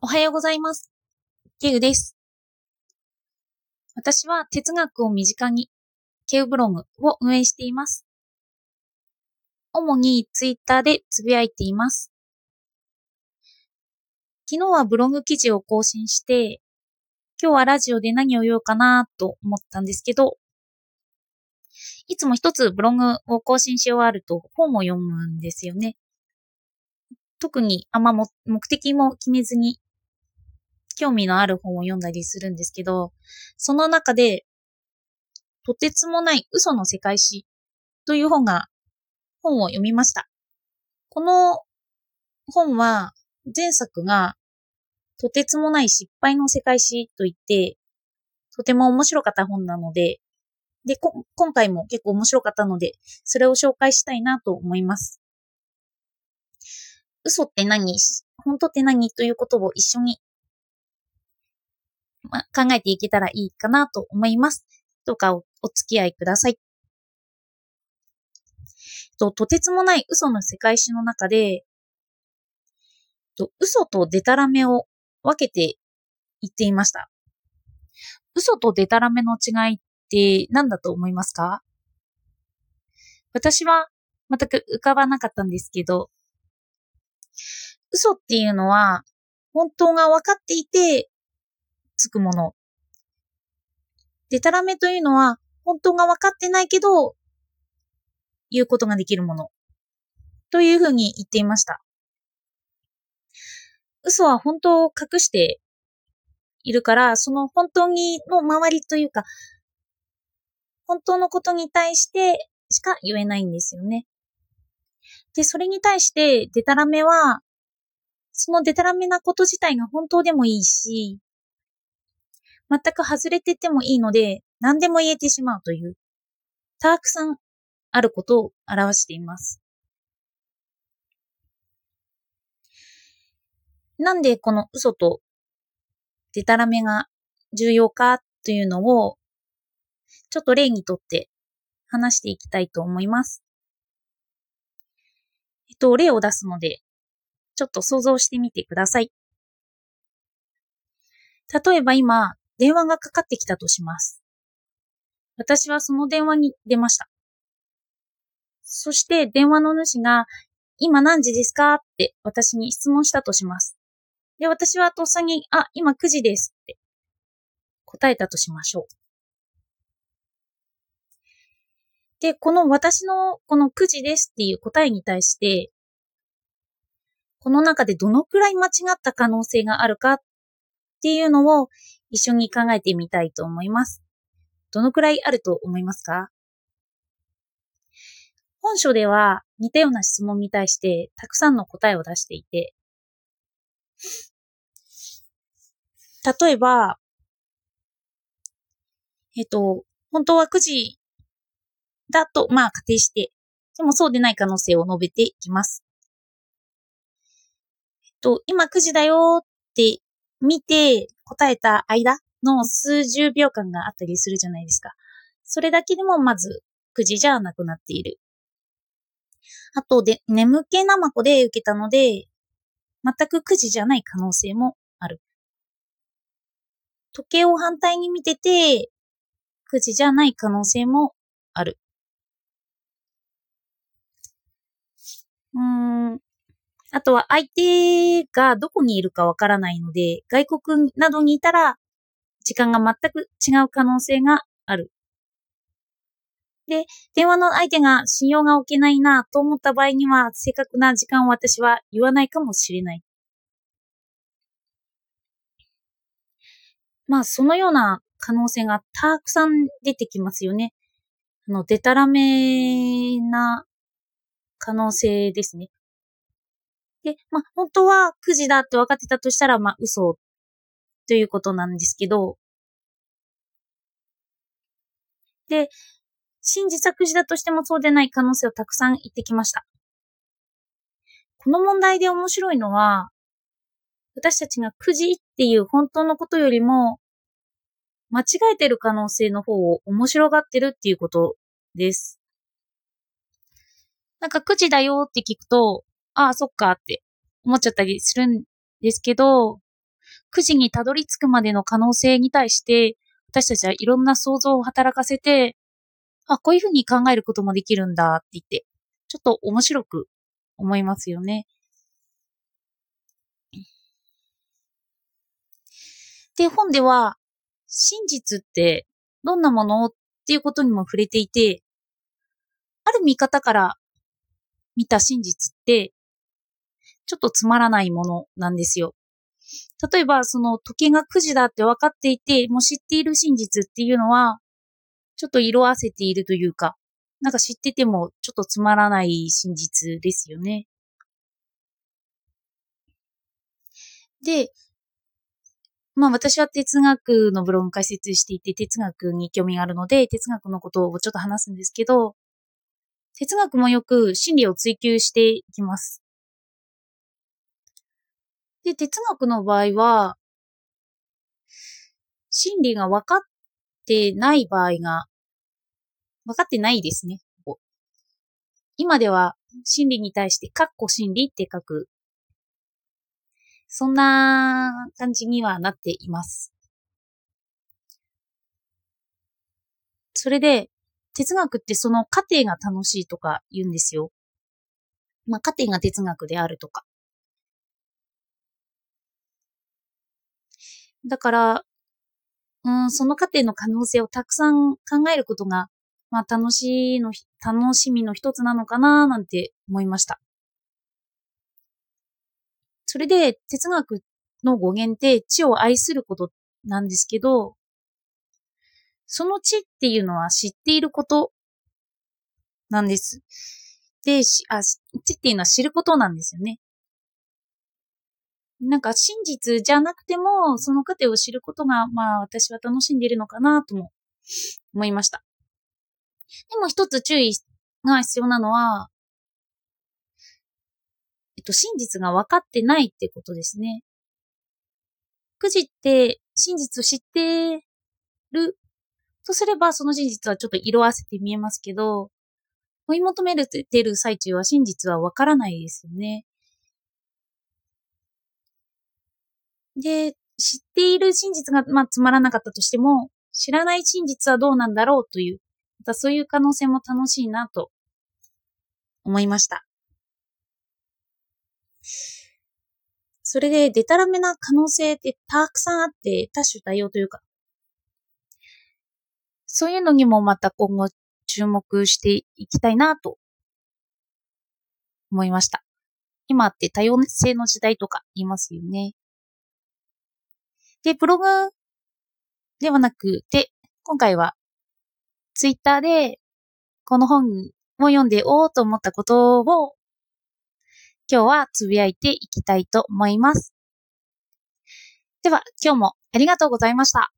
おはようございます。ケウです。私は哲学を身近に、ケウブログを運営しています。主にツイッターでつぶやいています。昨日はブログ記事を更新して、今日はラジオで何を言おうかなと思ったんですけど、いつも一つブログを更新し終わると本を読むんですよね。特にあんまも目的も決めずに興味のある本を読んだりするんですけど、その中で、とてつもない嘘の世界史という本が、本を読みました。この本は、前作が、とてつもない失敗の世界史と言って、とても面白かった本なので、で、今回も結構面白かったので、それを紹介したいなと思います。嘘って何？本当って何？ということを一緒にまあ、考えていけたらいいかなと思います。どうかおお付き合いください。ととてつもない嘘の世界史の中で、と嘘とデタラメを分けて言っていました。嘘とデタラメの違いって何だと思いますか？私は全く浮かばなかったんですけど、嘘っていうのは本当が分かっていてつくもの。デタラメというのは、本当が分かってないけど、言うことができるもの。というふうに言っていました。嘘は本当を隠しているから、その本当にの周りというか、本当のことに対してしか言えないんですよね。で、それに対してデタラメは、そのデタラメなこと自体が本当でもいいし、全く外れててもいいので、何でも言えてしまうという、たくさんあることを表しています。なんでこの嘘とデタラメが重要かというのを、ちょっと例にとって話していきたいと思います。えっと、例を出すので、ちょっと想像してみてください。例えば今、電話がかかってきたとします。私はその電話に出ました。そして電話の主が、今何時ですか？って私に質問したとします。で、私はとっさに、あ、今9時ですって答えたとしましょう。で、この私のこの9時ですっていう答えに対して、この中でどのくらい間違った可能性があるかっていうのを一緒に考えてみたいと思います。どのくらいあると思いますか？本書では似たような質問に対してたくさんの答えを出していて、例えば、えっと、本当は9時だと、まあ仮定して、でもそうでない可能性を述べていきます。えっと、今9時だよって見て答えた間の数十秒間があったりするじゃないですか。それだけでもまず9時じゃなくなっている。あとで、眠気なまこで受けたので、全く9時じゃない可能性もある。時計を反対に見てて、9時じゃない可能性もある。うーん。あとは相手がどこにいるかわからないので、外国などにいたら、時間が全く違う可能性がある。で、電話の相手が信用が置けないなと思った場合には、正確な時間を私は言わないかもしれない。まあ、そのような可能性がたくさん出てきますよね。あの、デタラメな可能性ですね。で、まあ、本当は9時だって分かってたとしたら、まあ、嘘ということなんですけど、で、真実は9時だとしてもそうでない可能性をたくさん言ってきました。この問題で面白いのは、私たちが9時っていう本当のことよりも、間違えてる可能性の方を面白がってるっていうことです。なんか9時だよって聞くと、ああ、そっかって思っちゃったりするんですけど、9時にたどり着くまでの可能性に対して、私たちはいろんな想像を働かせて、あ、こういうふうに考えることもできるんだって言って、ちょっと面白く思いますよね。で、本では、真実ってどんなものっていうことにも触れていて、ある見方から見た真実って、ちょっとつまらないものなんですよ。例えば、その時計が9時だって分かっていて、もう知っている真実っていうのは、ちょっと色あせているというか、なんか知っててもちょっとつまらない真実ですよね。で、まあ私は哲学のブログ解説していて哲学に興味があるので哲学のことをちょっと話すんですけど、哲学もよく真理を追求していきます。で、哲学の場合は、真理が分かってない場合が、分かってないですね。今では真理に対して、カッコ真理って書く。そんな感じにはなっています。それで、哲学ってその過程が楽しいとか言うんですよ。まあ、過程が哲学であるとか。だから、うん、その過程の可能性をたくさん考えることが、まあ、楽しいの、楽しみの一つなのかななんて思いました。それで、哲学の語源って知を愛することなんですけど、その知っていうのは知っていることなんです。で、あ、知っていうのは知ることなんですよね。なんか真実じゃなくても、その過程を知ることが、まあ私は楽しんでいるのかなとも思いました。でも一つ注意が必要なのは、えっと、真実が分かってないってことですね。くじって真実を知ってるとすれば、その真実はちょっと色あせて見えますけど、追い求めてる最中は真実はわからないですよね。で、知っている真実が、まあ、つまらなかったとしても、知らない真実はどうなんだろうという、またそういう可能性も楽しいなと思いました。それで、デタラメな可能性ってたくさんあって、多種多様というか、そういうのにもまた今後注目していきたいなと思いました。今って多様性の時代とか言いますよね。で、ブログではなくて、今回はツイッターでこの本を読んでおうと思ったことを今日はつぶやいていきたいと思います。では、今日もありがとうございました。